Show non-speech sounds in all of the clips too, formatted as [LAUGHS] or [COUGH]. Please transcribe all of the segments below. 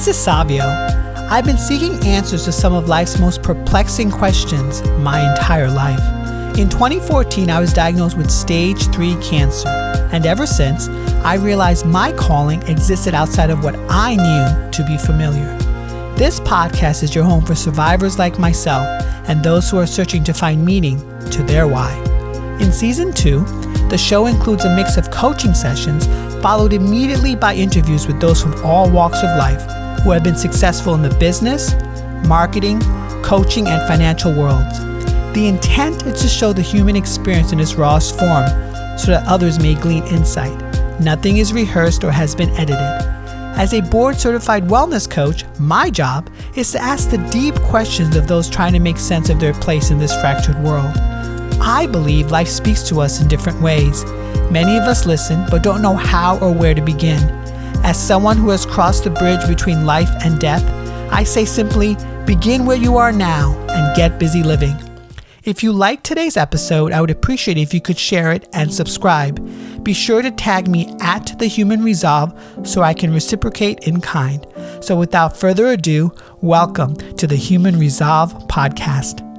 This is Savio. I've been seeking answers to some of life's most perplexing questions my entire life. In 2014, I was diagnosed with stage 3 cancer, and ever since, I realized my calling existed outside of what I knew to be familiar. This podcast is your home for survivors like myself and those who are searching to find meaning to their why. In season 2, the show includes a mix of coaching sessions followed immediately by interviews with those from all walks of life who have been successful in the business, marketing, coaching, and financial worlds. The intent is to show the human experience in its rawest form so that others may glean insight. Nothing is rehearsed or has been edited. As a board certified wellness coach, my job is to ask the deep questions of those trying to make sense of their place in this fractured world. I believe life speaks to us in different ways. Many of us listen but don't know how or where to begin. As someone who has crossed the bridge between life and death, I say simply begin where you are now and get busy living. If you liked today's episode, I would appreciate if you could share it and subscribe. Be sure to tag me at The Human Resolve so I can reciprocate in kind. So without further ado, welcome to the Human Resolve podcast.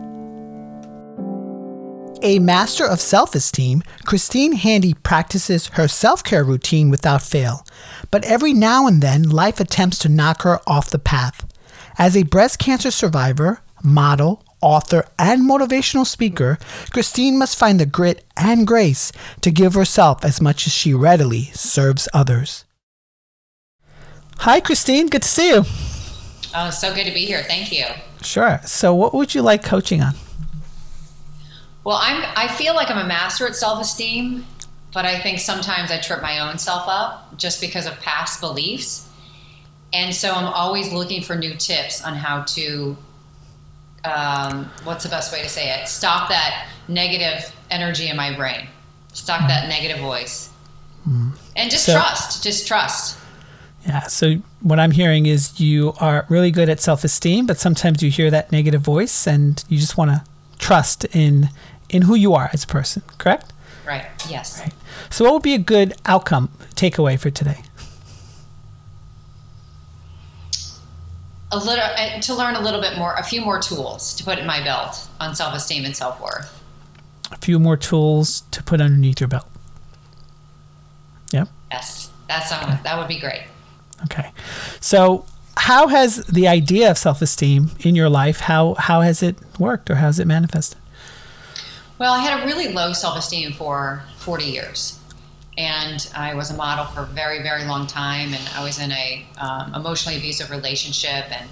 A master of self esteem, Christine Handy practices her self care routine without fail. But every now and then, life attempts to knock her off the path. As a breast cancer survivor, model, author, and motivational speaker, Christine must find the grit and grace to give herself as much as she readily serves others. Hi, Christine. Good to see you. Oh, so good to be here. Thank you. Sure. So, what would you like coaching on? Well, I'm I feel like I'm a master at self-esteem, but I think sometimes I trip my own self up just because of past beliefs. And so I'm always looking for new tips on how to um, what's the best way to say it? Stop that negative energy in my brain. Stop that negative voice. Mm. And just so, trust. Just trust. Yeah. So what I'm hearing is you are really good at self-esteem, but sometimes you hear that negative voice and you just want to trust in in who you are as a person, correct? Right. Yes. Right. So, what would be a good outcome takeaway for today? A little uh, to learn a little bit more, a few more tools to put in my belt on self-esteem and self-worth. A few more tools to put underneath your belt. Yep. Yes, that's um, okay. that would be great. Okay, so how has the idea of self-esteem in your life how how has it worked or how has it manifested? Well, I had a really low self esteem for 40 years. And I was a model for a very, very long time. And I was in a um, emotionally abusive relationship. And,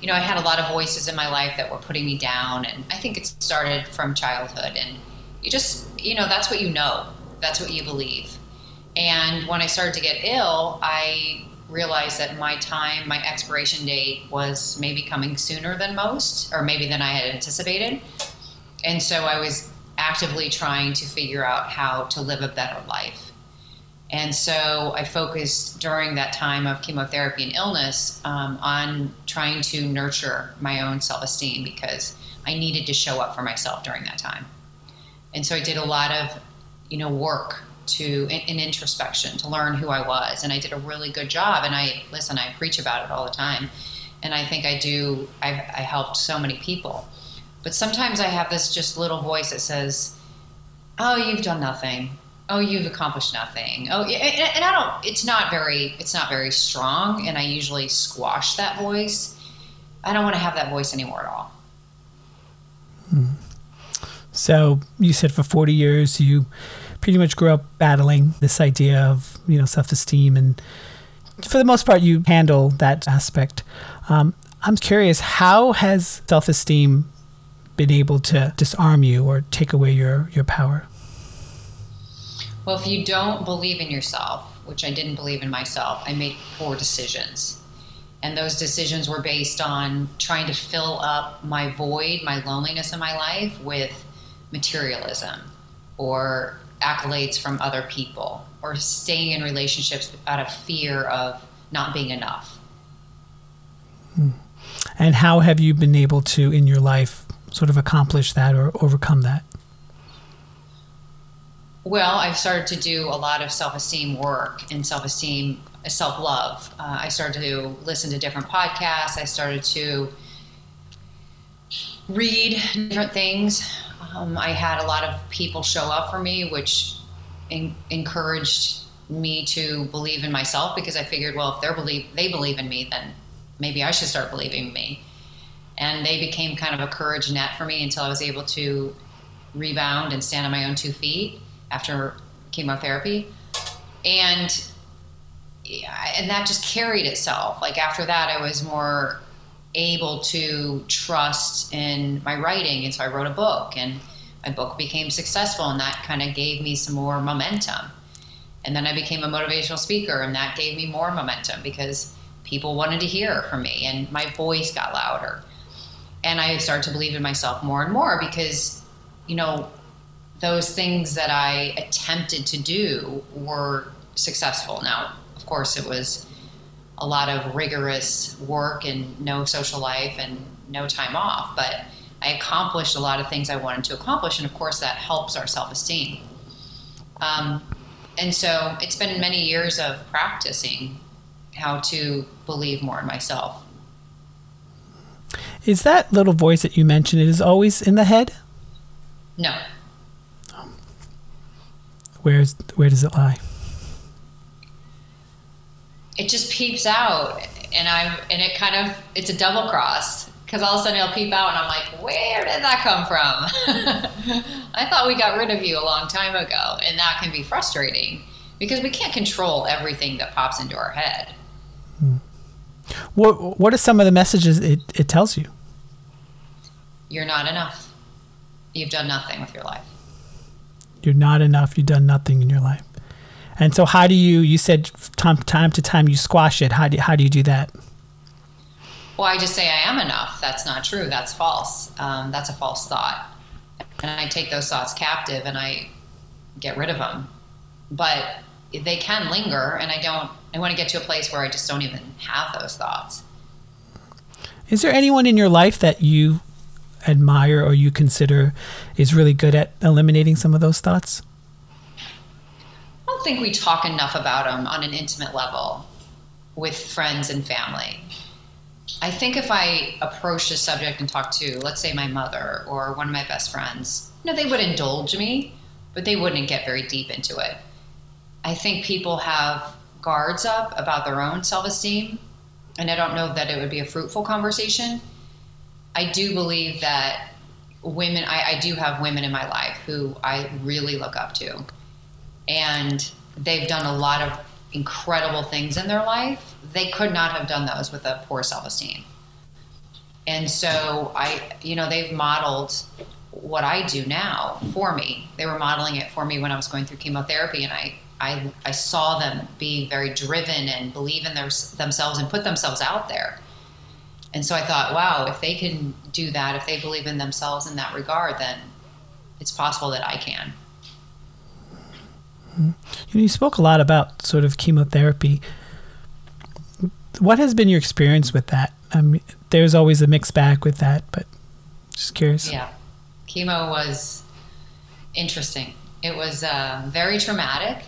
you know, I had a lot of voices in my life that were putting me down. And I think it started from childhood. And you just, you know, that's what you know, that's what you believe. And when I started to get ill, I realized that my time, my expiration date was maybe coming sooner than most, or maybe than I had anticipated and so I was actively trying to figure out how to live a better life. And so I focused during that time of chemotherapy and illness um, on trying to nurture my own self esteem because I needed to show up for myself during that time. And so I did a lot of, you know, work to in, in introspection to learn who I was, and I did a really good job. And I listen, I preach about it all the time, and I think I do. I've, I helped so many people but sometimes I have this just little voice that says, "Oh, you've done nothing. Oh, you've accomplished nothing. Oh, and I don't. It's not very. It's not very strong, and I usually squash that voice. I don't want to have that voice anymore at all. Hmm. So you said for forty years you pretty much grew up battling this idea of you know self-esteem and for the most part you handle that aspect um, i'm curious how has self-esteem been able to disarm you or take away your, your power? Well, if you don't believe in yourself, which I didn't believe in myself, I made poor decisions. And those decisions were based on trying to fill up my void, my loneliness in my life with materialism or accolades from other people or staying in relationships out of fear of not being enough. Hmm. And how have you been able to, in your life, sort of accomplish that or overcome that? Well, I've started to do a lot of self esteem work and self esteem self love. Uh, I started to listen to different podcasts. I started to read different things. Um, I had a lot of people show up for me, which in- encouraged me to believe in myself because I figured, well, if they believe they believe in me, then maybe I should start believing in me. And they became kind of a courage net for me until I was able to rebound and stand on my own two feet after chemotherapy. And and that just carried itself. Like after that, I was more able to trust in my writing, and so I wrote a book, and my book became successful, and that kind of gave me some more momentum. And then I became a motivational speaker, and that gave me more momentum because people wanted to hear from me, and my voice got louder. And I started to believe in myself more and more because, you know, those things that I attempted to do were successful. Now, of course, it was a lot of rigorous work and no social life and no time off, but I accomplished a lot of things I wanted to accomplish, and of course, that helps our self esteem. Um, and so it's been many years of practicing how to believe more in myself. Is that little voice that you mentioned, it is always in the head? No. Where's where does it lie? It just peeps out, and I'm and it kind of it's a double cross because all of a sudden it'll peep out, and I'm like, where did that come from? [LAUGHS] I thought we got rid of you a long time ago, and that can be frustrating because we can't control everything that pops into our head. What What are some of the messages it, it tells you? You're not enough. You've done nothing with your life. You're not enough. You've done nothing in your life. And so, how do you? You said time time to time you squash it. How do how do you do that? Well, I just say I am enough. That's not true. That's false. Um, that's a false thought, and I take those thoughts captive and I get rid of them. But they can linger, and I don't. I want to get to a place where I just don't even have those thoughts. Is there anyone in your life that you admire or you consider is really good at eliminating some of those thoughts? I don't think we talk enough about them on an intimate level with friends and family. I think if I approach the subject and talk to, let's say, my mother or one of my best friends, you know, they would indulge me, but they wouldn't get very deep into it. I think people have guards up about their own self esteem, and I don't know that it would be a fruitful conversation. I do believe that women, I, I do have women in my life who I really look up to, and they've done a lot of incredible things in their life. They could not have done those with a poor self esteem. And so I, you know, they've modeled what I do now for me. They were modeling it for me when I was going through chemotherapy, and I, I, I saw them be very driven and believe in their, themselves and put themselves out there. And so I thought, wow, if they can do that, if they believe in themselves in that regard, then it's possible that I can. You, know, you spoke a lot about sort of chemotherapy. What has been your experience with that? I mean, there's always a mixed bag with that, but just curious. Yeah, chemo was interesting. It was uh, very traumatic.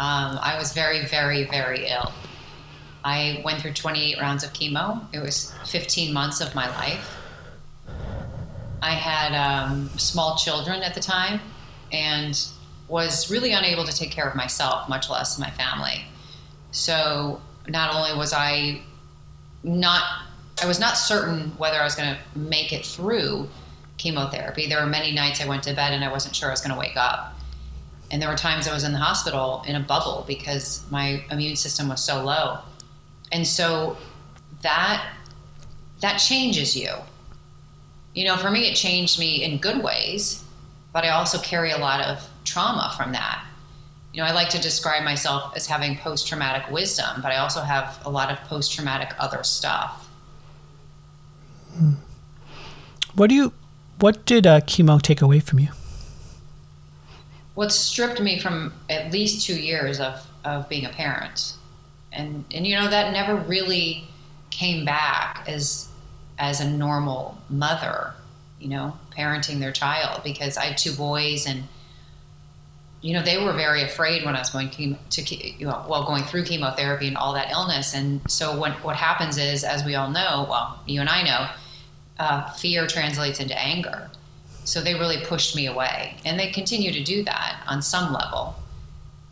Um, I was very, very, very ill. I went through 28 rounds of chemo. It was 15 months of my life. I had um, small children at the time, and was really unable to take care of myself, much less my family. So not only was I not, I was not certain whether I was going to make it through chemotherapy. There were many nights I went to bed and I wasn't sure I was going to wake up. And there were times I was in the hospital in a bubble because my immune system was so low. And so that that changes you. You know, for me it changed me in good ways, but I also carry a lot of trauma from that. You know, I like to describe myself as having post traumatic wisdom, but I also have a lot of post traumatic other stuff. What do you, what did uh, chemo take away from you? What stripped me from at least two years of, of being a parent. And, and, you know, that never really came back as, as a normal mother, you know, parenting their child because I had two boys and you know, they were very afraid when I was going to, you know, well, going through chemotherapy and all that illness. And so what, what happens is, as we all know, well, you and I know, uh, fear translates into anger. So they really pushed me away. And they continue to do that on some level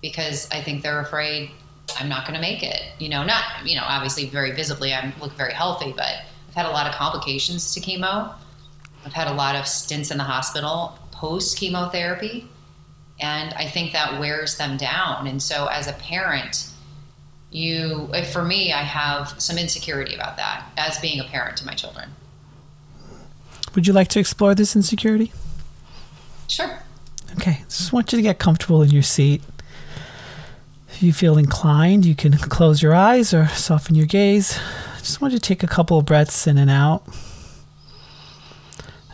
because I think they're afraid I'm not going to make it. You know, not, you know, obviously very visibly, I look very healthy, but I've had a lot of complications to chemo. I've had a lot of stints in the hospital post chemotherapy and I think that wears them down. And so, as a parent, you, for me, I have some insecurity about that as being a parent to my children. Would you like to explore this insecurity? Sure. Okay, just want you to get comfortable in your seat. If you feel inclined, you can close your eyes or soften your gaze. Just want you to take a couple of breaths in and out.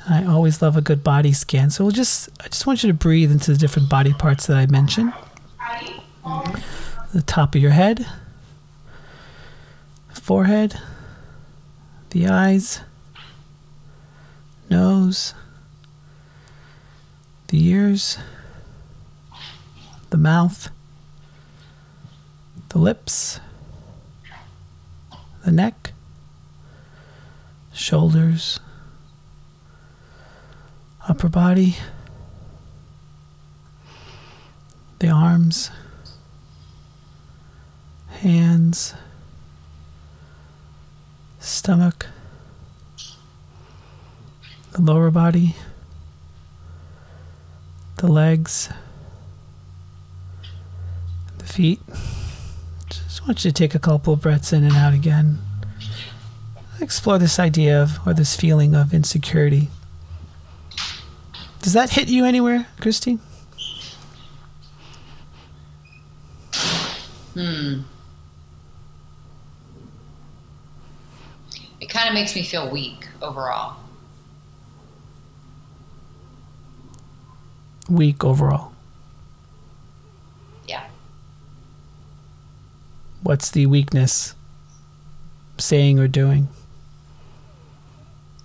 I always love a good body scan. So we'll just I just want you to breathe into the different body parts that I mentioned. The top of your head, forehead, the eyes, nose, the ears, the mouth, the lips, the neck, shoulders, upper body, the arms, hands, stomach, the lower body, the legs, the feet. Just want you to take a couple of breaths in and out again. Explore this idea of, or this feeling of insecurity. Does that hit you anywhere, Christine? Hmm. It kind of makes me feel weak overall. Weak overall. Yeah. What's the weakness saying or doing?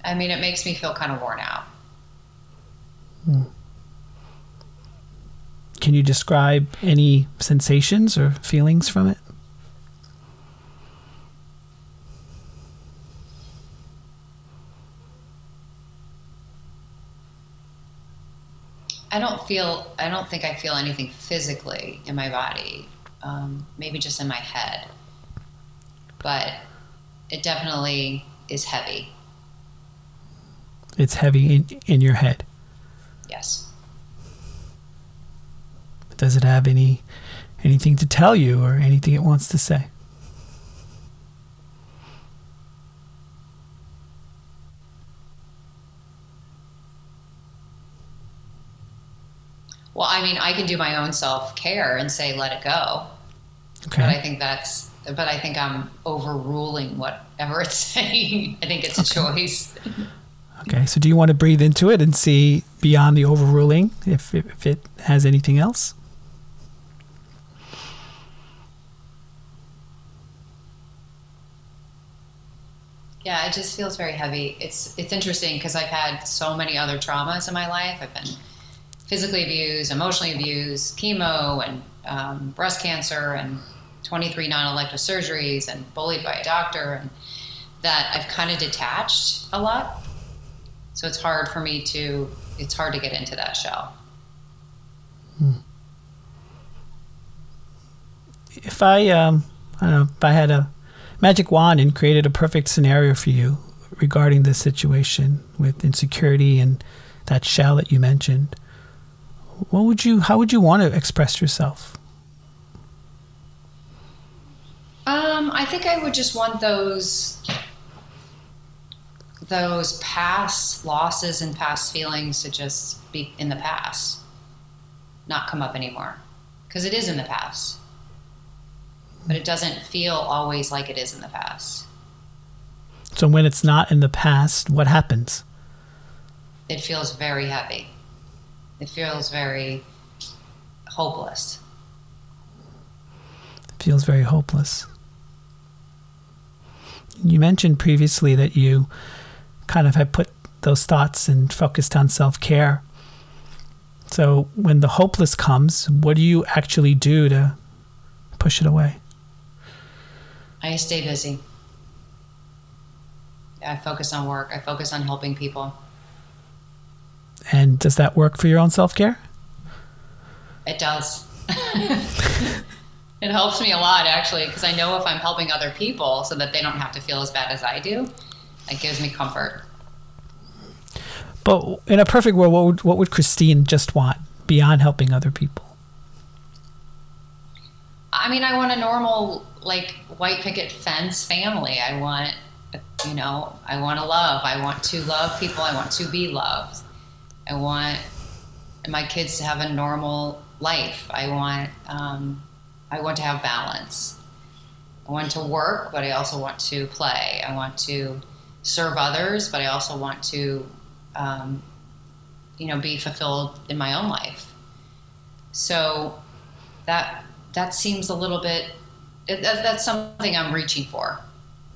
I mean, it makes me feel kind of worn out. Hmm. Can you describe any sensations or feelings from it? I don't feel, I don't think I feel anything physically in my body, um, maybe just in my head. But it definitely is heavy. It's heavy in, in your head. Yes. Does it have any anything to tell you or anything it wants to say? Well, I mean, I can do my own self care and say, let it go. Okay. But I think that's, but I think I'm overruling whatever it's [LAUGHS] saying. I think it's a choice. Okay, so do you want to breathe into it and see beyond the overruling if it, if it has anything else? Yeah, it just feels very heavy. It's it's interesting because I've had so many other traumas in my life. I've been physically abused, emotionally abused, chemo, and um, breast cancer, and 23 non-elective surgeries, and bullied by a doctor, and that I've kind of detached a lot. So it's hard for me to. It's hard to get into that shell. If I, um, I don't know, if I had a magic wand and created a perfect scenario for you regarding this situation with insecurity and that shell that you mentioned, what would you? How would you want to express yourself? Um, I think I would just want those those past losses and past feelings to just be in the past, not come up anymore, because it is in the past. But it doesn't feel always like it is in the past. So when it's not in the past, what happens? It feels very heavy. It feels very hopeless. It feels very hopeless. You mentioned previously that you kind of had put those thoughts and focused on self care. So when the hopeless comes, what do you actually do to push it away? I stay busy. I focus on work. I focus on helping people. And does that work for your own self care? It does. [LAUGHS] it helps me a lot, actually, because I know if I'm helping other people so that they don't have to feel as bad as I do, it gives me comfort. But in a perfect world, what would, what would Christine just want beyond helping other people? I mean, I want a normal, like, white picket fence family. I want, you know, I want to love. I want to love people. I want to be loved. I want my kids to have a normal life. I want, um, I want to have balance. I want to work, but I also want to play. I want to serve others, but I also want to um, you know, be fulfilled in my own life. So that that seems a little bit. That, that's something I'm reaching for,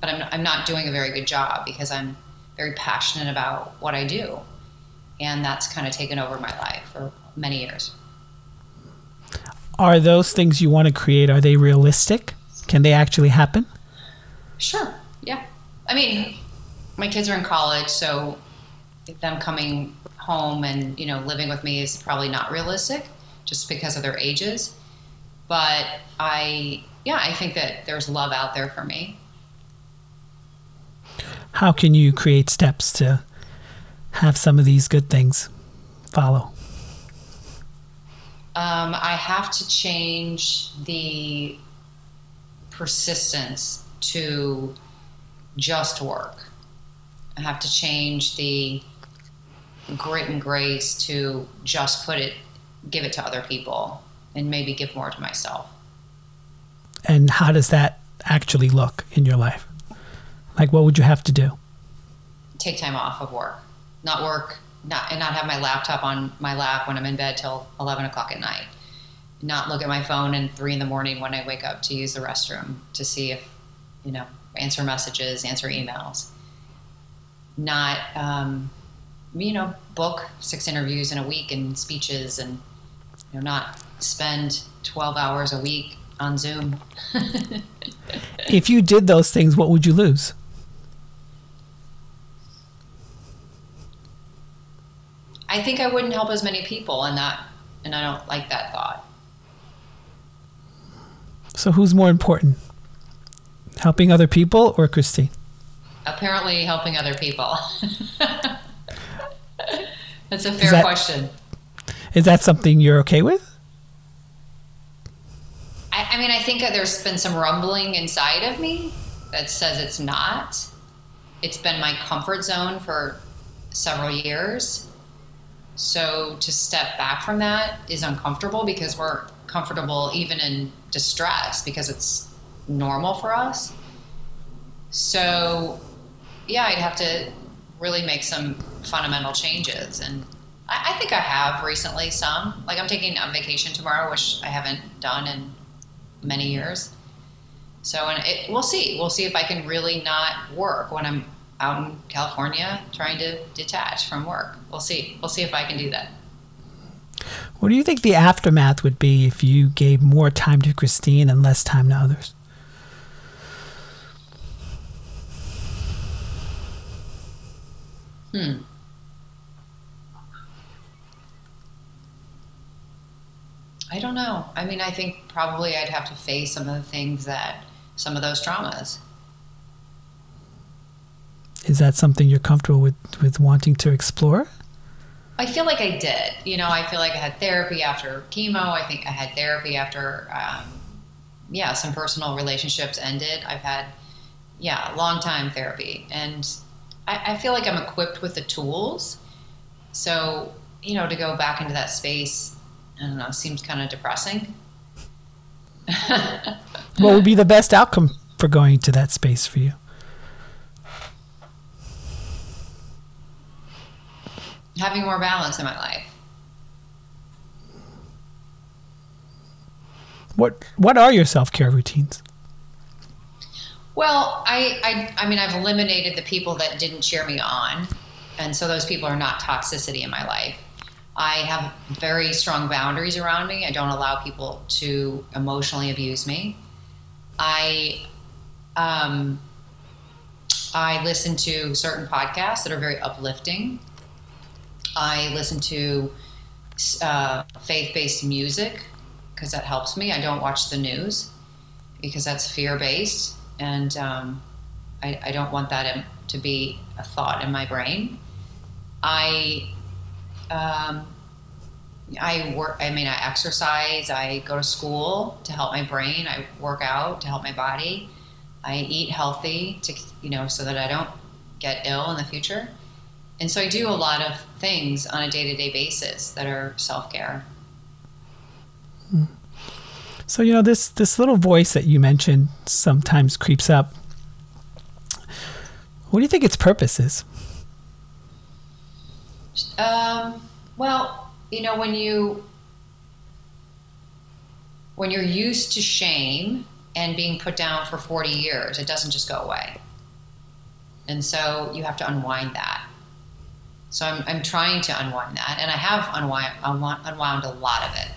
but I'm I'm not doing a very good job because I'm very passionate about what I do, and that's kind of taken over my life for many years. Are those things you want to create? Are they realistic? Can they actually happen? Sure. Yeah. I mean, my kids are in college, so them coming home and you know living with me is probably not realistic just because of their ages but i yeah i think that there's love out there for me how can you create steps to have some of these good things follow um, i have to change the persistence to just work i have to change the grit and grace to just put it, give it to other people, and maybe give more to myself. And how does that actually look in your life? Like, what would you have to do? Take time off of work, not work, not and not have my laptop on my lap when I'm in bed till eleven o'clock at night. Not look at my phone at three in the morning when I wake up to use the restroom to see if, you know, answer messages, answer emails. Not um, you know, book six interviews in a week and speeches and, you know, not spend 12 hours a week on Zoom. [LAUGHS] if you did those things, what would you lose? I think I wouldn't help as many people and that and I don't like that thought. So who's more important? Helping other people or Christine? Apparently helping other people. [LAUGHS] That's a fair is that, question. Is that something you're okay with? I, I mean, I think there's been some rumbling inside of me that says it's not. It's been my comfort zone for several years. So to step back from that is uncomfortable because we're comfortable even in distress because it's normal for us. So, yeah, I'd have to really make some fundamental changes. And I, I, think I have recently some. Like I'm taking a vacation tomorrow, which I haven't done in many years. So, and it, we'll see. We'll see if I can really not work when I'm out in California trying to detach from work. We'll see. We'll see if I can do that. What do you think the aftermath would be if you gave more time to Christine and less time to others? Hmm. I don't know. I mean, I think probably I'd have to face some of the things that, some of those traumas. Is that something you're comfortable with, with wanting to explore? I feel like I did. You know, I feel like I had therapy after chemo. I think I had therapy after, um, yeah, some personal relationships ended. I've had, yeah, long time therapy. And I, I feel like I'm equipped with the tools. So, you know, to go back into that space, I don't know, seems kind of depressing. [LAUGHS] what would be the best outcome for going to that space for you? Having more balance in my life. What What are your self care routines? Well, I, I, I mean, I've eliminated the people that didn't cheer me on, and so those people are not toxicity in my life. I have very strong boundaries around me. I don't allow people to emotionally abuse me. I um, I listen to certain podcasts that are very uplifting. I listen to uh, faith-based music because that helps me. I don't watch the news because that's fear-based, and um, I, I, don't want that to be a thought in my brain. I um, I work. I mean, I exercise. I go to school to help my brain. I work out to help my body. I eat healthy to you know so that I don't get ill in the future. And so I do a lot of things on a day-to-day basis that are self-care. So you know this this little voice that you mentioned sometimes creeps up. What do you think its purpose is? Um, well, you know when you when you're used to shame and being put down for 40 years it doesn't just go away and so you have to unwind that so i'm, I'm trying to unwind that and i have unwind, unwound a lot of it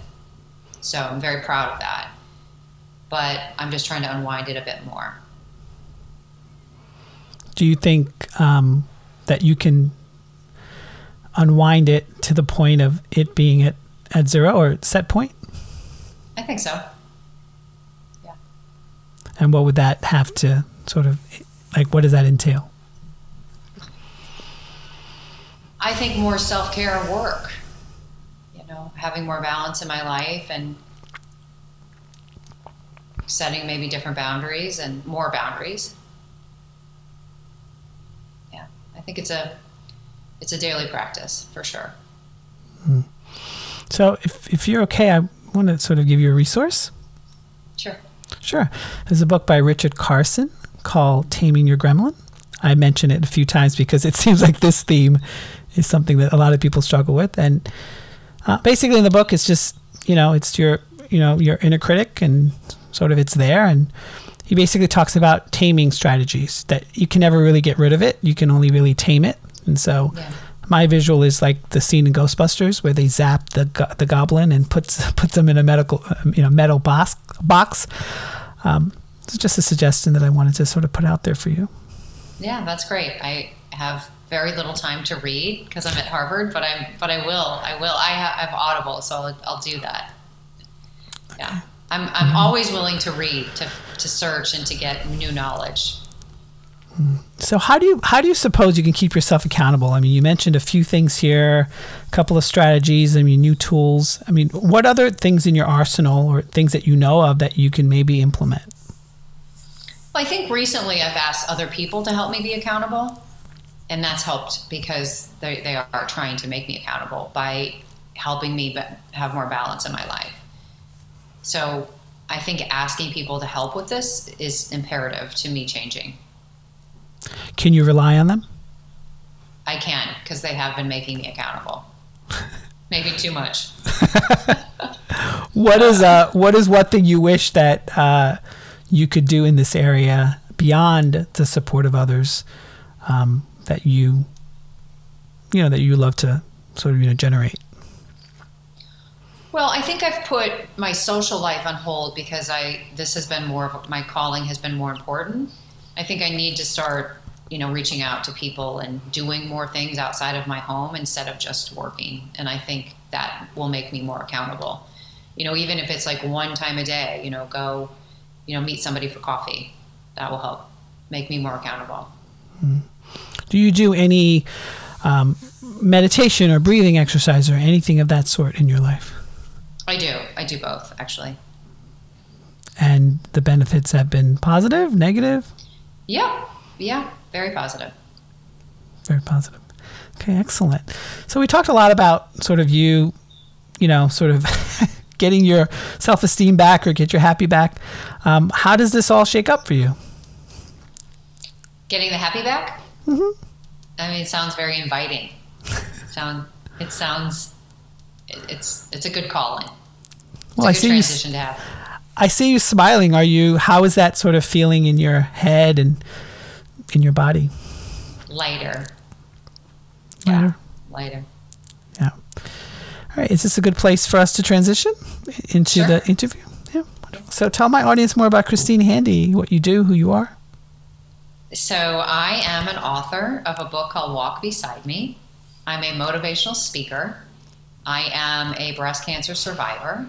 so i'm very proud of that but i'm just trying to unwind it a bit more do you think um, that you can unwind it to the point of it being at, at zero or set point? I think so. Yeah. And what would that have to sort of like what does that entail? I think more self care work. You know, having more balance in my life and setting maybe different boundaries and more boundaries. Yeah, I think it's a it's a daily practice for sure. Mm. So, if, if you're okay, I want to sort of give you a resource. Sure. Sure. There's a book by Richard Carson called Taming Your Gremlin. I mention it a few times because it [LAUGHS] seems like this theme is something that a lot of people struggle with. And uh, basically, in the book, it's just you know, it's your you know your inner critic, and sort of it's there. And he basically talks about taming strategies that you can never really get rid of it. You can only really tame it. And so yeah. my visual is like the scene in Ghostbusters where they zap the the goblin and puts [LAUGHS] puts them in a medical um, you know metal box box. Um, it's just a suggestion that I wanted to sort of put out there for you. Yeah, that's great. I have very little time to read because I'm at Harvard, but I'm but I will I will I have, I have Audible, so I'll, I'll do that. Yeah, I'm I'm mm-hmm. always willing to read to to search and to get new knowledge. So how do you how do you suppose you can keep yourself accountable? I mean, you mentioned a few things here, a couple of strategies. I mean, new tools. I mean, what other things in your arsenal or things that you know of that you can maybe implement? Well, I think recently I've asked other people to help me be accountable, and that's helped because they they are trying to make me accountable by helping me have more balance in my life. So I think asking people to help with this is imperative to me changing. Can you rely on them? I can because they have been making me accountable. [LAUGHS] Maybe too much. [LAUGHS] what is uh what is what thing you wish that uh, you could do in this area beyond the support of others um, that you you know that you love to sort of you know generate? Well, I think I've put my social life on hold because I this has been more of my calling has been more important. I think I need to start, you know, reaching out to people and doing more things outside of my home instead of just working. And I think that will make me more accountable. You know, even if it's like one time a day, you know, go, you know, meet somebody for coffee. That will help make me more accountable. Mm-hmm. Do you do any um, meditation or breathing exercise or anything of that sort in your life? I do. I do both, actually. And the benefits have been positive, negative? Yeah, yeah, very positive. Very positive. Okay, excellent. So we talked a lot about sort of you, you know, sort of [LAUGHS] getting your self esteem back or get your happy back. Um, how does this all shake up for you? Getting the happy back? Mm-hmm. I mean, it sounds very inviting. sound it sounds it, it's it's a good calling. It's well, I see transition you, to have. I see you smiling. Are you? How is that sort of feeling in your head and in your body? Lighter. Yeah. Lighter. Yeah. All right, is this a good place for us to transition into Sure. the interview? Yeah. So tell my audience more about Christine Handy, what you do, who you are. So, I am an author of a book called Walk Beside Me. I'm a motivational speaker. I am a breast cancer survivor.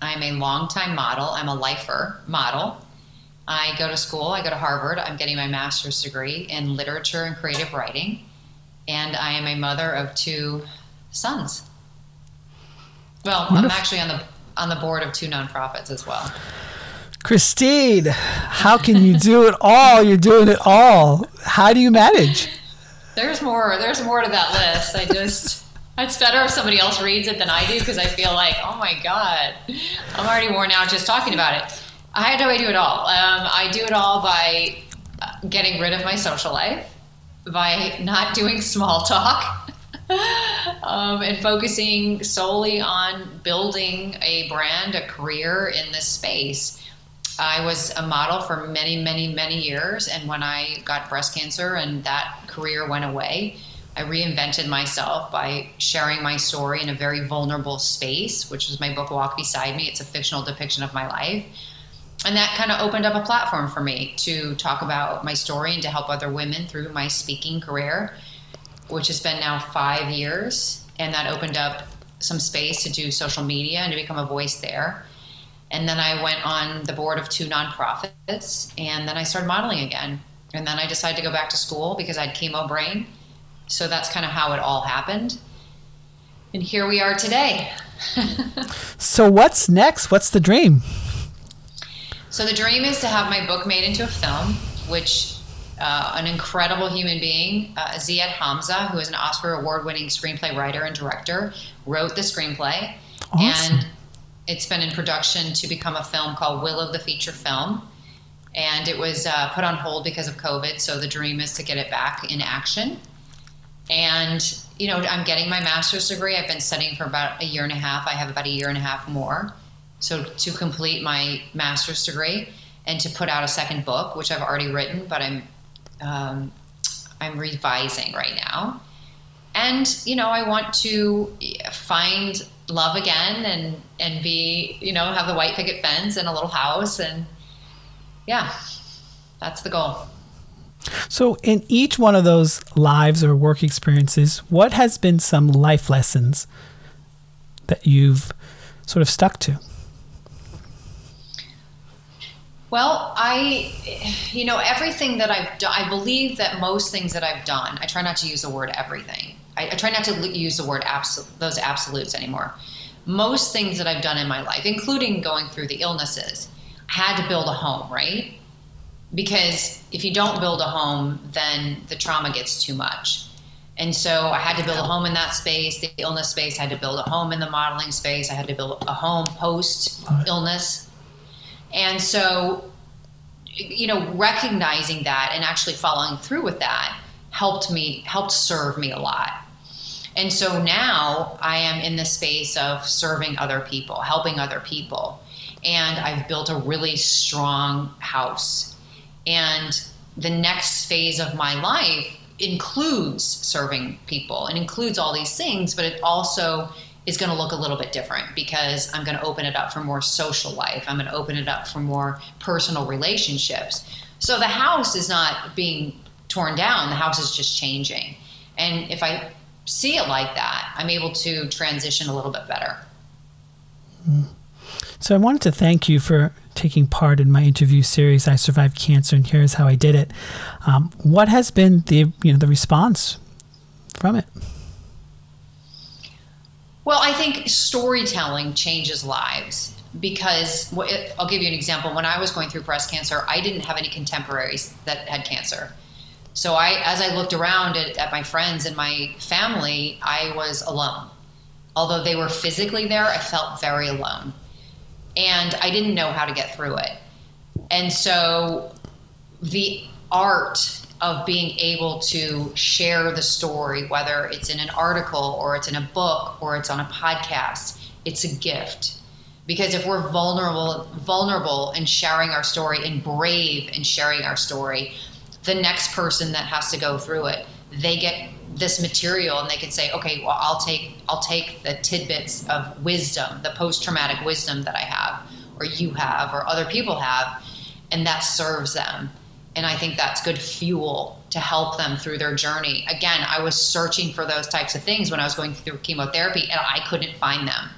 I'm a longtime model. I'm a lifer model. I go to school, I go to Harvard. I'm getting my master's degree in literature and creative writing. And I am a mother of two sons. Well, I'm actually on the on the board of two nonprofits as well. Christine, how can you do it all? You're doing it all. How do you manage? There's more. There's more to that list. I just. It's better if somebody else reads it than I do because I feel like, oh my god, I'm already worn out just talking about it. How do I do it all? Um, I do it all by uh, getting rid of my social life, by not doing small talk, [LAUGHS] um, and focusing solely on building a brand, a career in this space. I was a model for many, many, many years. And when I got breast cancer and that career went away, I reinvented myself by sharing my story in a very vulnerable space, which was my book, Walk Beside Me. It's a fictional depiction of my life. And that kind of opened up a platform for me to talk about my story and to help other women through my speaking career, which has been now five years. And that opened up some space to do social media and to become a voice there. And then I went on the board of two nonprofits, and then I started modeling again. And then I decided to go back to school because I had chemo brain. So that's kind of how it all happened. And here we are today. [LAUGHS] So what's next? What's the dream? So the dream is to have my book made into a film, which uh, an incredible human being, uh, Ziad Hamzeh, who is an Oscar award-winning screenplay writer and director, wrote the screenplay, Awesome. and it's been in production to become a film called Will of the Feature Film. And it was uh, put on hold because of COVID. So the dream is to get it back in action. And you know, I'm getting my master's degree. I've been studying for about a year and a half. I have about a year and a half more. So to complete my master's degree and to put out a second book, which I've already written, but I'm um, I'm revising right now. And you know, I want to find love again and and be you know have the white picket fence and a little house and yeah, that's the goal. So, in each one of those lives or work experiences, what has been some life lessons that you've sort of stuck to? Well, I, you know, everything that I've done, I believe that most things that I've done, I try not to use the word everything. I, I try not to use the word absol- those absolutes anymore. Most things that I've done in my life, including going through the illnesses, I had to build a home, right? Because if you don't build a home, then the trauma gets too much. And so I had to build a home in that space, the illness space, I had to build a home in the modeling space, I had to build a home post illness. And so, you know, recognizing that and actually following through with that helped me, helped serve me a lot. And so now I am in the space of serving other people, helping other people. And I've built a really strong house. And the next phase of my life includes serving people and includes all these things, but it also is going to look a little bit different because I'm going to open it up for more social life. I'm going to open it up for more personal relationships. So the house is not being torn down, the house is just changing. And if I see it like that, I'm able to transition a little bit better. So, I wanted to thank you for taking part in my interview series. I survived cancer, and here's how I did it. Um, what has been the you know the response from it? Well, I think storytelling changes lives because I'll give you an example. When I was going through breast cancer, I didn't have any contemporaries that had cancer. So I, as I looked around at, at my friends and my family, I was alone. Although they were physically there, I felt very alone, and I didn't know how to get through it. And so, the art of being able to share the story, whether it's in an article or it's in a book or it's on a podcast, it's a gift. Because if we're vulnerable, vulnerable in sharing our story and brave in sharing our story, the next person that has to go through it, they get this material and they can say okay well i'll take i'll take the tidbits of wisdom the post-traumatic wisdom that i have or you have or other people have and that serves them. And i think that's good fuel to help them through their journey. Again i was searching for those types of things when i was going through chemotherapy and i couldn't find them.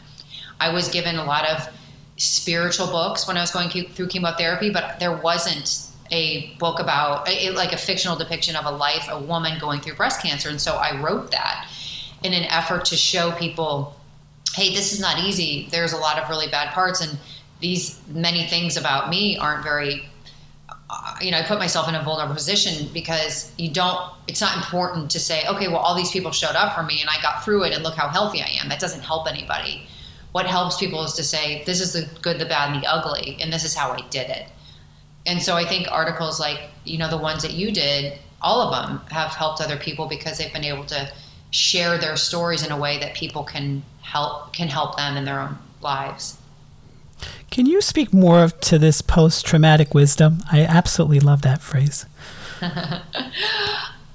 I was given a lot of spiritual books when i was going through chemotherapy but there wasn't a book about a, like a fictional depiction of a life, a woman going through breast cancer. And so I wrote that in an effort to show people, hey, this is not easy. There's a lot of really bad parts, and these many things about me aren't very. Uh, you know, I put myself in a vulnerable position because you don't. It's not important to say, okay, well, all these people showed up for me, and I got through it, and look how healthy I am. That doesn't help anybody. What helps people is to say, this is the good, the bad, and the ugly, and this is how I did it and so I think articles like you know the ones that you did, all of them have helped other people because they've been able to share their stories in a way that people can help can help them in their own lives. Can you speak more to this post traumatic wisdom? I absolutely love that phrase. [LAUGHS]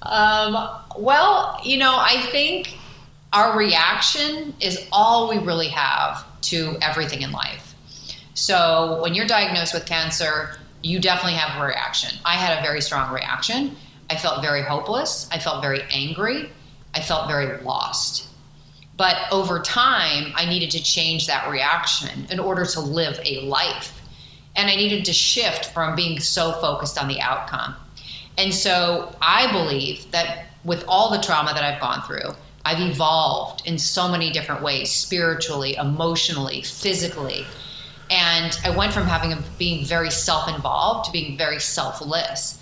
um, well, you know, I think our reaction is all we really have to everything in life. So when you're diagnosed with cancer, you definitely have a reaction. I had a very strong reaction. I felt very hopeless. I felt very angry. I felt very lost. But over time, I needed to change that reaction in order to live a life. And I needed to shift from being so focused on the outcome. And so I believe that with all the trauma that I've gone through, I've evolved in so many different ways spiritually, emotionally, physically and I went from having a, being very self-involved to being very selfless.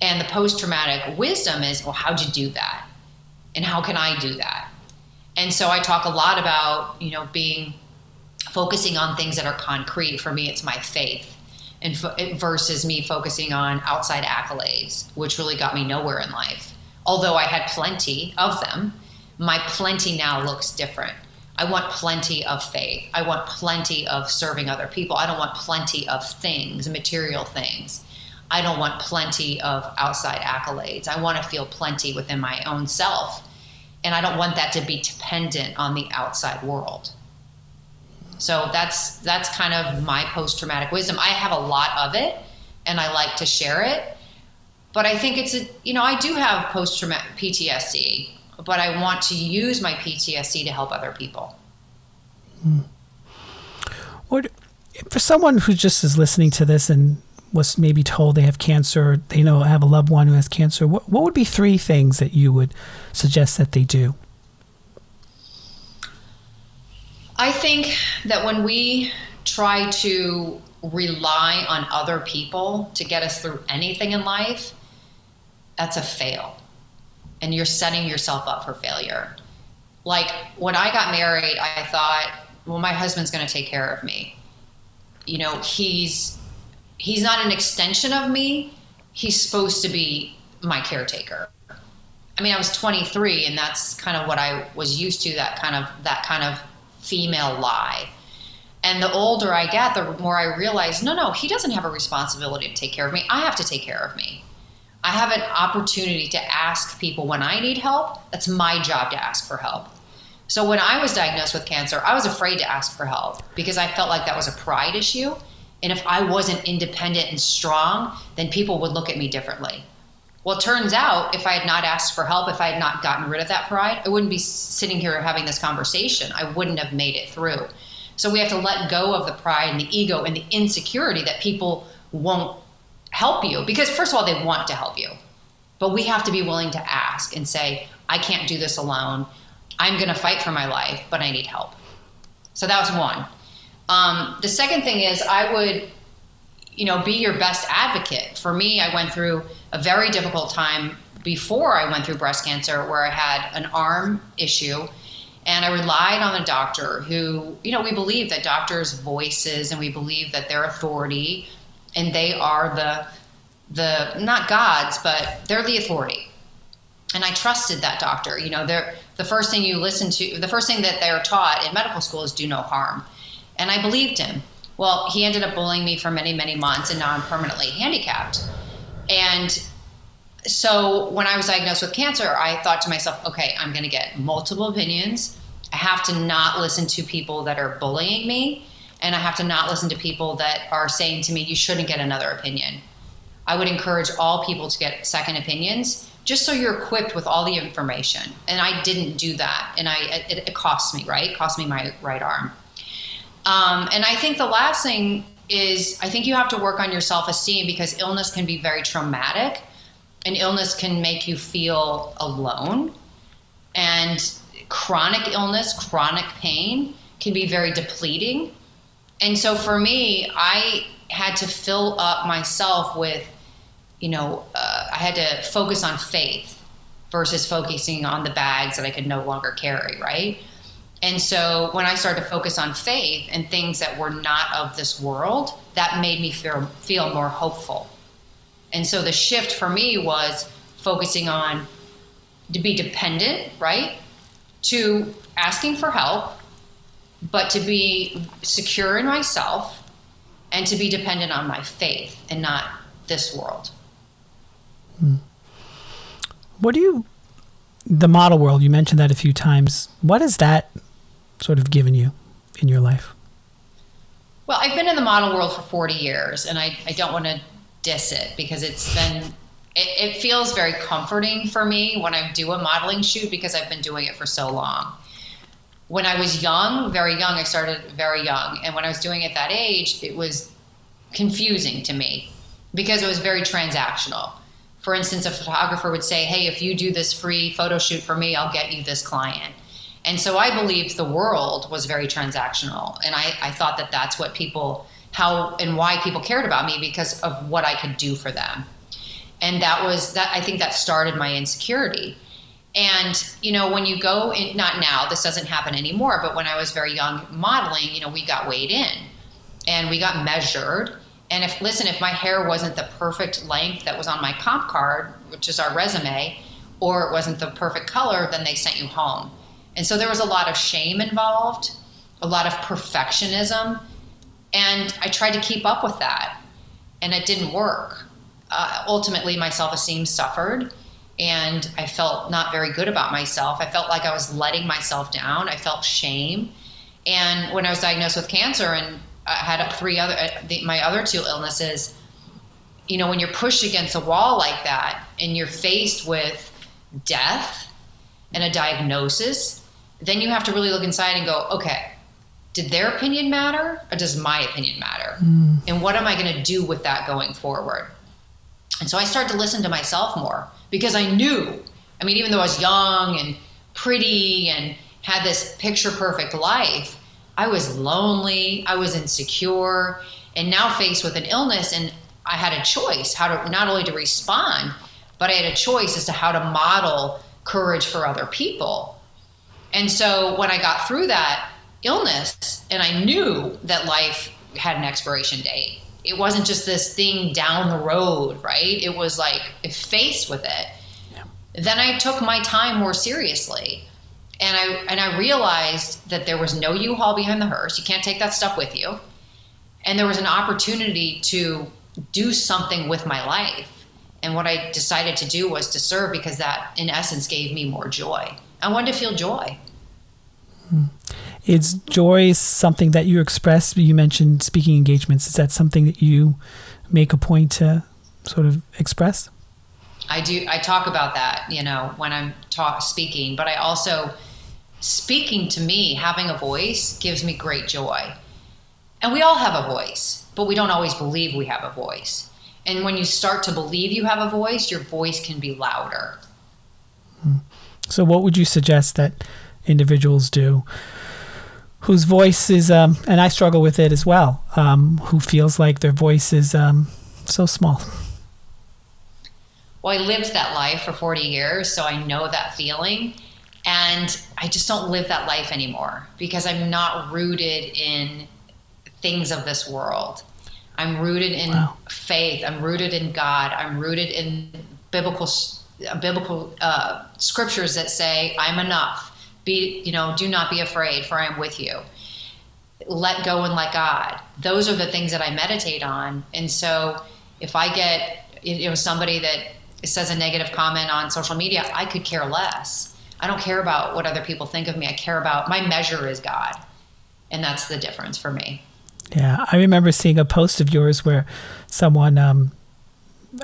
And the post-traumatic wisdom is, well, how'd you do that? And how can I do that? And so I talk a lot about, you know, being focusing on things that are concrete. For me, it's my faith. And versus me focusing on outside accolades, which really got me nowhere in life. Although I had plenty of them, my plenty now looks different. I want plenty of faith. I want plenty of serving other people. I don't want plenty of things, material things. I don't want plenty of outside accolades. I want to feel plenty within my own self. And I don't want that to be dependent on the outside world. So that's that's kind of my post-traumatic wisdom. I have a lot of it and I like to share it. But I think it's a you know, I do have post-traumatic PTSD but I want to use my PTSD to help other people. Hmm. What for someone who just is listening to this and was maybe told they have cancer, they know have a loved one who has cancer. What what would be three things that you would suggest that they do? I think that when we try to rely on other people to get us through anything in life, that's a fail and you're setting yourself up for failure. Like when I got married, I thought, well, my husband's going to take care of me. You know, he's he's not an extension of me. He's supposed to be my caretaker. I mean, I was 23 and that's kind of what I was used to that kind of that kind of female lie. And the older I get, the more I realize, no, no, he doesn't have a responsibility to take care of me. I have to take care of me. I have an opportunity to ask people when I need help. That's my job to ask for help. So when I was diagnosed with cancer, I was afraid to ask for help because I felt like that was a pride issue. And if I wasn't independent and strong, then people would look at me differently. Well, it turns out if I had not asked for help, if I had not gotten rid of that pride, I wouldn't be sitting here having this conversation. I wouldn't have made it through. So we have to let go of the pride and the ego and the insecurity that people won't help you because first of all they want to help you but we have to be willing to ask and say i can't do this alone. I'm going to fight for my life but i need help. So that was one. Um, the second thing is i would you know be your best advocate. For me i went through a very difficult time before i went through breast cancer where i had an arm issue and i relied on a doctor who you know we believe that doctors voices and we believe that their authority and they are the the not gods, but they're the authority. And I trusted that doctor. You know, they're the first thing you listen to, the first thing that they're taught in medical school is do no harm. And I believed him. Well, he ended up bullying me for many, many months, and now I'm permanently handicapped. And so when I was diagnosed with cancer, I thought to myself, okay, I'm going to get multiple opinions. I have to not listen to people that are bullying me, and I have to not listen to people that are saying to me, you shouldn't get another opinion. I would encourage all people to get second opinions just so you're equipped with all the information. And I didn't do that, and I it, it cost me, right? It cost me my right arm. Um, and I think the last thing is I think you have to work on your self esteem because illness can be very traumatic and illness can make you feel alone. And chronic illness, chronic pain can be very depleting. And so for me, I had to fill up myself with, you know, uh, I had to focus on faith versus focusing on the bags that I could no longer carry, right? And so when I started to focus on faith and things that were not of this world, that made me feel, feel more hopeful. And so the shift for me was focusing on to be dependent, right? To asking for help, but to be secure in myself and to be dependent on my faith and not this world. Hmm. What do you, the model world, you mentioned that a few times. What has that sort of given you in your life? Well, I've been in the model world for 40 years, and I, I don't want to diss it because it's been, it, it feels very comforting for me when I do a modeling shoot because I've been doing it for so long. When I was young, very young, I started very young, and when I was doing it that age, it was confusing to me because it was very transactional. For instance, a photographer would say, Hey, if you do this free photo shoot for me, I'll get you this client and so I believed the world was very transactional. And I, I thought that that's what people, how and why people cared about me because of what I could do for them. And that was that, I think that started my insecurity. And, you know, when you go in, not now, this doesn't happen anymore, but when I was very young modeling, you know, we got weighed in and we got measured. And if, listen, if my hair wasn't the perfect length that was on my comp card, which is our resume, or it wasn't the perfect color, then they sent you home. And so there was a lot of shame involved, a lot of perfectionism. And I tried to keep up with that, and it didn't work. Uh, ultimately, my self esteem suffered, and I felt not very good about myself. I felt like I was letting myself down. I felt shame. And when I was diagnosed with cancer and I had three other, uh, my other two illnesses, you know, when you're pushed against a wall like that and you're faced with death and a diagnosis, then you have to really look inside and go, okay, did their opinion matter or does my opinion matter? Mm. And what am I going to do with that going forward? And so I started to listen to myself more because I knew, I mean, even though I was young and pretty and had this picture perfect life, I was lonely, I was insecure, and now faced with an illness. And I had a choice how to not only to respond, but I had a choice as to how to model courage for other people and so when I got through that illness and I knew that life had an expiration date, it wasn't just this thing down the road, right? It was like faced with it. Yeah. Then I took my time more seriously. And I and I realized that there was no U-Haul behind the hearse. You can't take that stuff with you. And there was an opportunity to do something with my life. And what I decided to do was to serve because that in essence gave me more joy. I wanted to feel joy. Hmm. Is joy something that you express? You mentioned speaking engagements. Is that something that you make a point to sort of express? I do. I talk about that, you know, when I'm talk speaking. But I also speaking to me, having a voice gives me great joy. And we all have a voice, but we don't always believe we have a voice. And when you start to believe you have a voice, your voice can be louder. Hmm. So, what would you suggest that individuals do whose voice is, um, and I struggle with it as well, um, who feels like their voice is um, so small? Well, I lived that life for 40 years, so I know that feeling. And I just don't live that life anymore because I'm not rooted in things of this world. I'm rooted in wow. faith. I'm rooted in God. I'm rooted in biblical biblical uh, scriptures that say I'm enough be you know do not be afraid for i am with you let go and let god those are the things that i meditate on and so if i get you know somebody that says a negative comment on social media, I could care less. I don't care about what other people think of me. I care about my measure is God. And that's the difference for me. Yeah, I remember seeing a post of yours where someone, um,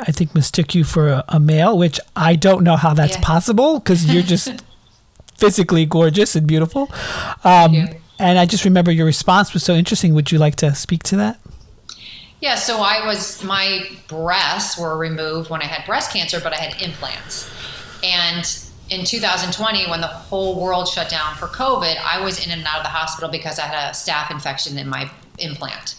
I think, mistook you for a, a, male, which I don't know how that's yeah. possible because you're just [LAUGHS] physically gorgeous and beautiful. Um, and I just remember your response was so interesting. Would you like to speak to that? Yeah, so I was, my breasts were removed when I had breast cancer, but I had implants. And in 2020, when the whole world shut down for COVID, I was in and out of the hospital because I had a staph infection in my implant.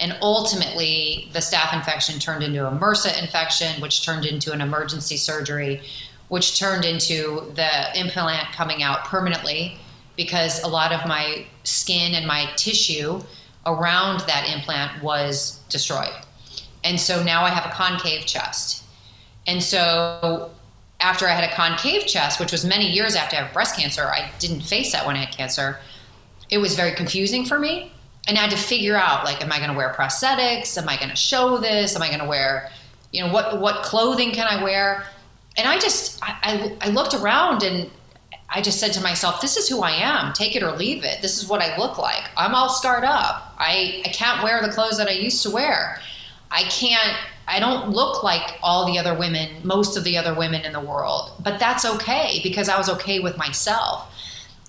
And ultimately, the staph infection turned into a MRSA infection, which turned into an emergency surgery, which turned into the implant coming out permanently because a lot of my skin and my tissue around that implant was destroyed. And so now I have a concave chest. And so after I had a concave chest, which was many years after I had breast cancer, I didn't face that when I had cancer. It was very confusing for me. And I had to figure out like, am I going to wear prosthetics? Am I going to show this? Am I going to wear, you know, what, what clothing can I wear? And I just, I, I, I looked around and I just said to myself, this is who I am. Take it or leave it. This is what I look like. I'm all scarred up. I, I can't wear the clothes that I used to wear. I can't I don't look like all the other women, most of the other women in the world, but that's okay because I was okay with myself.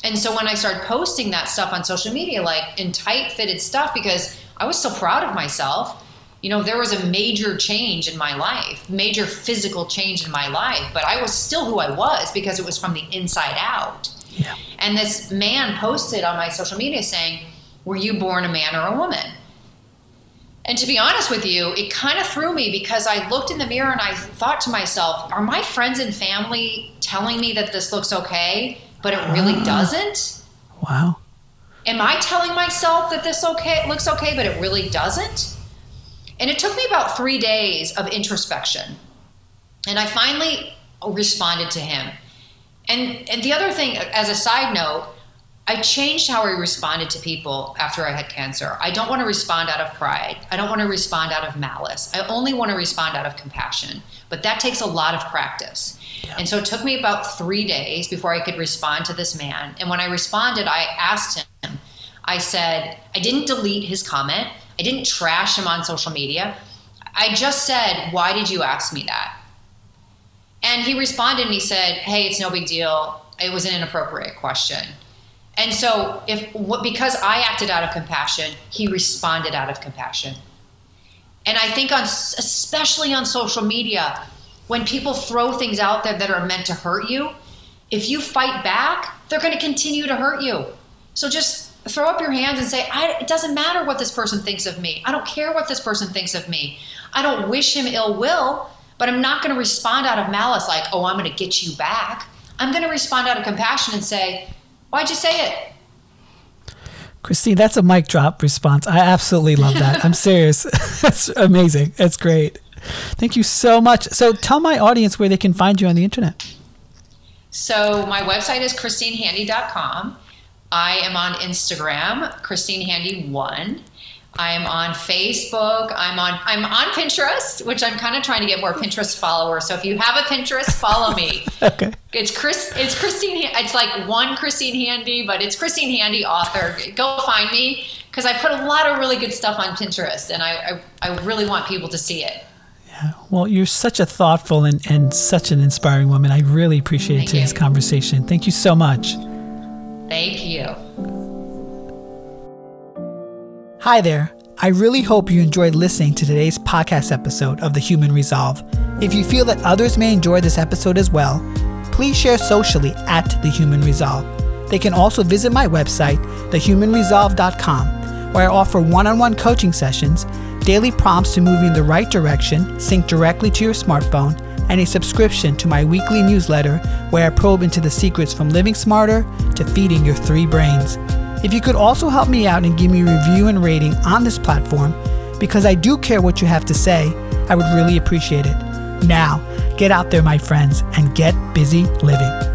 And so when I started posting that stuff on social media, like in tight fitted stuff, because I was so proud of myself, you know, there was a major change in my life, major physical change in my life, but I was still who I was because it was from the inside out. Yeah. And this man posted on my social media saying, Were you born a man or a woman? And to be honest with you, it kind of threw me because I looked in the mirror and I thought to myself, are my friends and family telling me that this looks okay, but it really uh, doesn't? Wow. Am I telling myself that this okay looks okay, but it really doesn't? And it took me about three days of introspection. And I finally responded to him. And, and the other thing, as a side note, I changed how I responded to people after I had cancer. I don't want to respond out of pride. I don't want to respond out of malice. I only want to respond out of compassion. But that takes a lot of practice. Yeah. And so it took me about three days before I could respond to this man. And when I responded, I asked him, I said, I didn't delete his comment, I didn't trash him on social media. I just said, Why did you ask me that? And he responded and he said, Hey, it's no big deal. It was an inappropriate question. And so, if because I acted out of compassion, he responded out of compassion. And I think on especially on social media, when people throw things out there that are meant to hurt you, if you fight back, they're going to continue to hurt you. So just throw up your hands and say, it doesn't matter what this person thinks of me. I don't care what this person thinks of me. I don't wish him ill will, but I'm not going to respond out of malice like, oh, I'm going to get you back. I'm going to respond out of compassion and say, Why'd you say it? Christine, that's a mic drop response. I absolutely love that. I'm serious. [LAUGHS] that's amazing. That's great. Thank you so much. So tell my audience where they can find you on the internet. So my website is christinehandy.com. I am on Instagram, Christine Handy One. I'm on Facebook. I'm on I'm on Pinterest, which I'm kind of trying to get more Pinterest followers. So if you have a Pinterest, follow me. [LAUGHS] okay. It's Chris. It's Christine. It's like one Christine Handy, but it's Christine Handy author. Go find me because I put a lot of really good stuff on Pinterest, and I I, I really want people to see it. Yeah. Well, you're such a thoughtful and, and such an inspiring woman. I really appreciate Thank today's you. conversation. Thank you so much. Thank you. Hi there. I really hope you enjoyed listening to today's podcast episode of The Human Resolve. If you feel that others may enjoy this episode as well, please share socially at The Human Resolve. They can also visit my website, thehumanresolve.com, where I offer one on one coaching sessions, daily prompts to move you in the right direction, sync directly to your smartphone, and a subscription to my weekly newsletter where I probe into the secrets from living smarter to feeding your three brains. If you could also help me out and give me a review and rating on this platform, because I do care what you have to say, I would really appreciate it. Now, get out there, my friends, and get busy living.